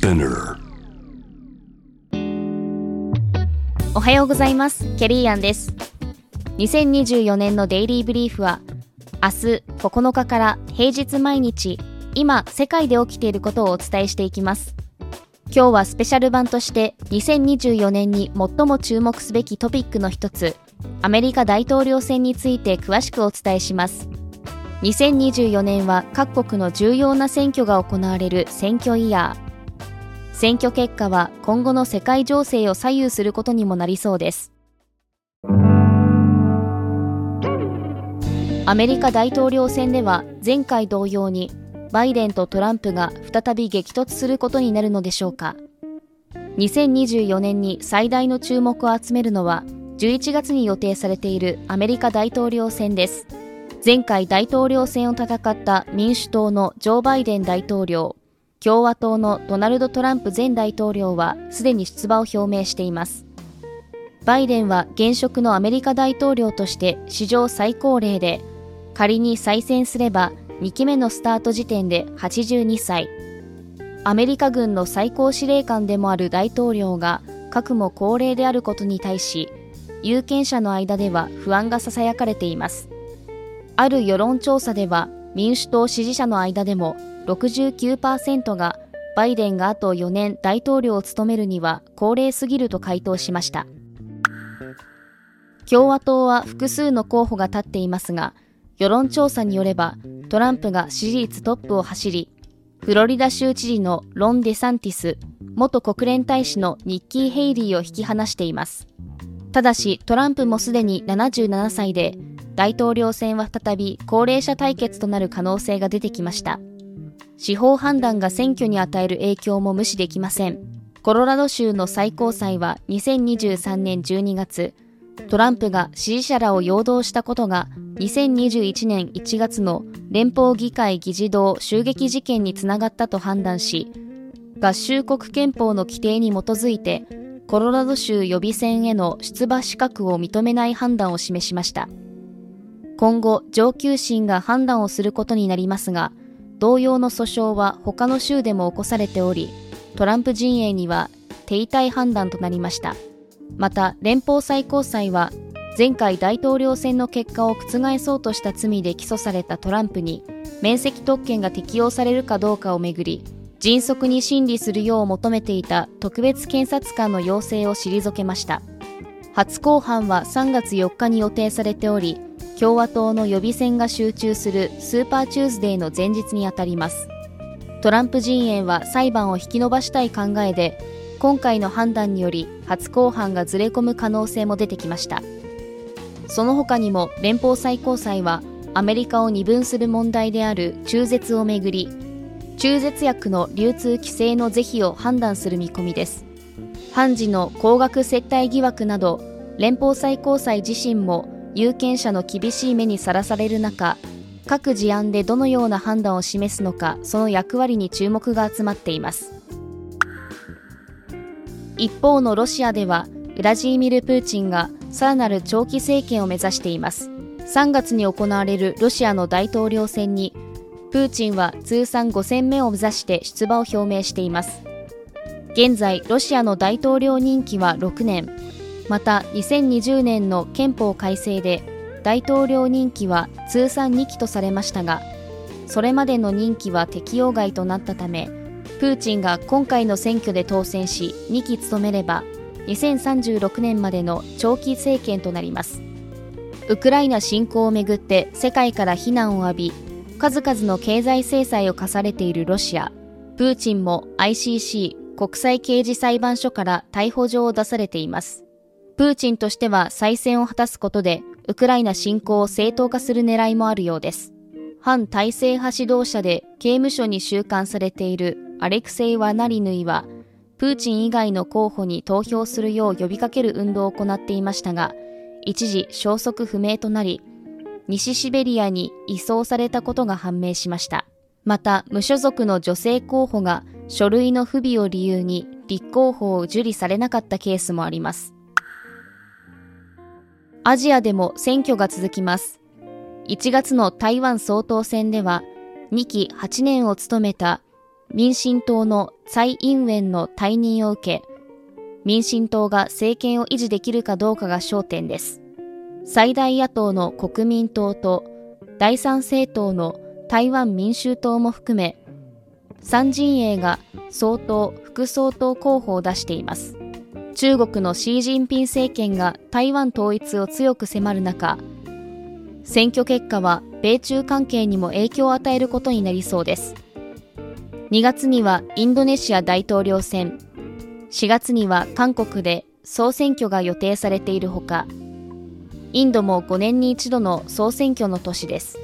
Spinner. おはようございます。ケリーアンです。2024年のデイリーブリーフは明日9日から平日毎日今世界で起きていることをお伝えしていきます。今日はスペシャル版として2024年に最も注目すべきトピックの一つアメリカ大統領選について詳しくお伝えします。2024年は各国の重要な選挙が行われる選挙イヤー。選挙結果は今後の世界情勢を左右することにもなりそうです。アメリカ大統領選では前回同様にバイデンとトランプが再び激突することになるのでしょうか。2024年に最大の注目を集めるのは11月に予定されているアメリカ大統領選です。前回大統領選を戦った民主党のジョー・バイデン大統領。共和党のドナルド・トランプ前大統領はすでに出馬を表明しています。バイデンは現職のアメリカ大統領として史上最高齢で仮に再選すれば2期目のスタート時点で82歳。アメリカ軍の最高司令官でもある大統領が核も高齢であることに対し有権者の間では不安がささやかれています。ある世論調査では民主党支持者の間でも69%がバイデンがあと4年大統領を務めるには高齢すぎると回答しました。共和党は複数の候補が立っていますが世論調査によればトランプが支持率トップを走りフロリダ州知事のロン・デサンティス元国連大使のニッキー・ヘイリーを引き離しています。ただしトランプもすでに77歳で大統領選は再び高齢者対決となる可能性が出てきました司法判断が選挙に与える影響も無視できません。コロラド州の最高裁は2023年12月、トランプが支持者らを陽動したことが2021年1月の連邦議会議事堂襲撃事件につながったと判断し、合衆国憲法の規定に基づいて、コロラド州予備選への出馬資格を認めない判断を示しました。今後、上級審が判断をすることになりますが、同様の訴訟は他の州でも起こされており、トランプ陣営には停滞判断となりました。また、連邦最高裁は前回大統領選の結果を覆そうとした罪で起訴されたトランプに免責特権が適用されるかどうかをめぐり迅速に審理するよう求めていた特別検察官の要請を退けました初公判は3月4日に予定されており共和党の予備選が集中するスーパーチューズデーの前日にあたります。トランプ陣営は裁判を引き延ばしたい考えで今回の判断により初公判がずれ込む可能性も出てきました。その他にも連邦最高裁はアメリカを二分する問題である中絶をめぐり中絶薬の流通規制の是非を判断する見込みです。判事の高額接待疑惑など連邦最高裁自身も有権者の厳しい目にさらされる中各事案でどのような判断を示すのかその役割に注目が集まっています。一方のロシアではウラジーミル・プーチンがさらなる長期政権を目指しています。3月に行われるロシアの大統領選にプーチンは通算5戦目を目指して出馬を表明しています。現在ロシアの大統領任期は6年。また2020年の憲法改正で大統領任期は通算2期とされましたがそれまでの任期は適用外となったためプーチンが今回の選挙で当選し2期務めれば2036年までの長期政権となります。ウクライナ侵攻をめぐって世界から非難を浴び数々の経済制裁を課されているロシア。プーチンも ICC 国際刑事裁判所から逮捕状を出されています。プーチンとしては再選を果たすことで、ウクライナ侵攻を正当化する狙いもあるようです。反体制派指導者で刑務所に収監されているアレクセイ・ワナリヌイは、プーチン以外の候補に投票するよう呼びかける運動を行っていましたが、一時消息不明となり、西シベリアに移送されたことが判明しました。また、無所属の女性候補が書類の不備を理由に立候補を受理されなかったケースもあります。アジアでも選挙が続きます。1月の台湾総統選では、2期8年を務めた民進党の蔡英文の退任を受け、民進党が政権を維持できるかどうかが焦点です。最大野党の国民党と第三政党の台湾民衆党も含め、三陣営が総統、副総統候補を出しています。中国のシー・ジンピン政権が台湾統一を強く迫る中、選挙結果は米中関係にも影響を与えることになりそうです。2月にはインドネシア大統領選、4月には韓国で総選挙が予定されているほか、インドも5年に一度の総選挙の年です。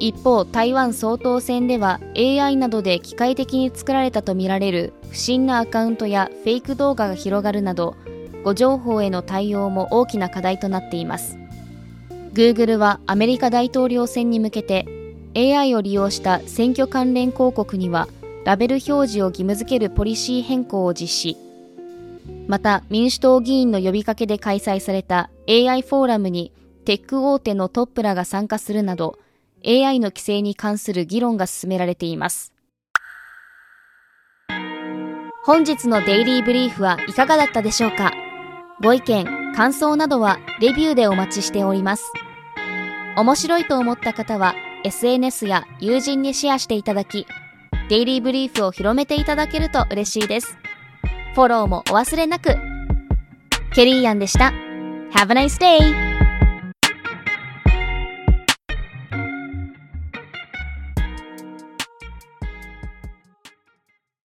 一方、台湾総統選では AI などで機械的に作られたとみられる不審なアカウントやフェイク動画が広がるなど、誤情報への対応も大きな課題となっています。Google はアメリカ大統領選に向けて AI を利用した選挙関連広告にはラベル表示を義務付けるポリシー変更を実施。また民主党議員の呼びかけで開催された AI フォーラムにテック大手のトップらが参加するなど AI の規制に関する議論が進められています。本日のデイリーブリーフはいかがだったでしょうか？ご意見、感想などはレビューでお待ちしております。面白いと思った方は SNS や友人にシェアしていただき、デイリーブリーフを広めていただけると嬉しいです。フォローもお忘れなく。ケリーアンでした。Have a nice day!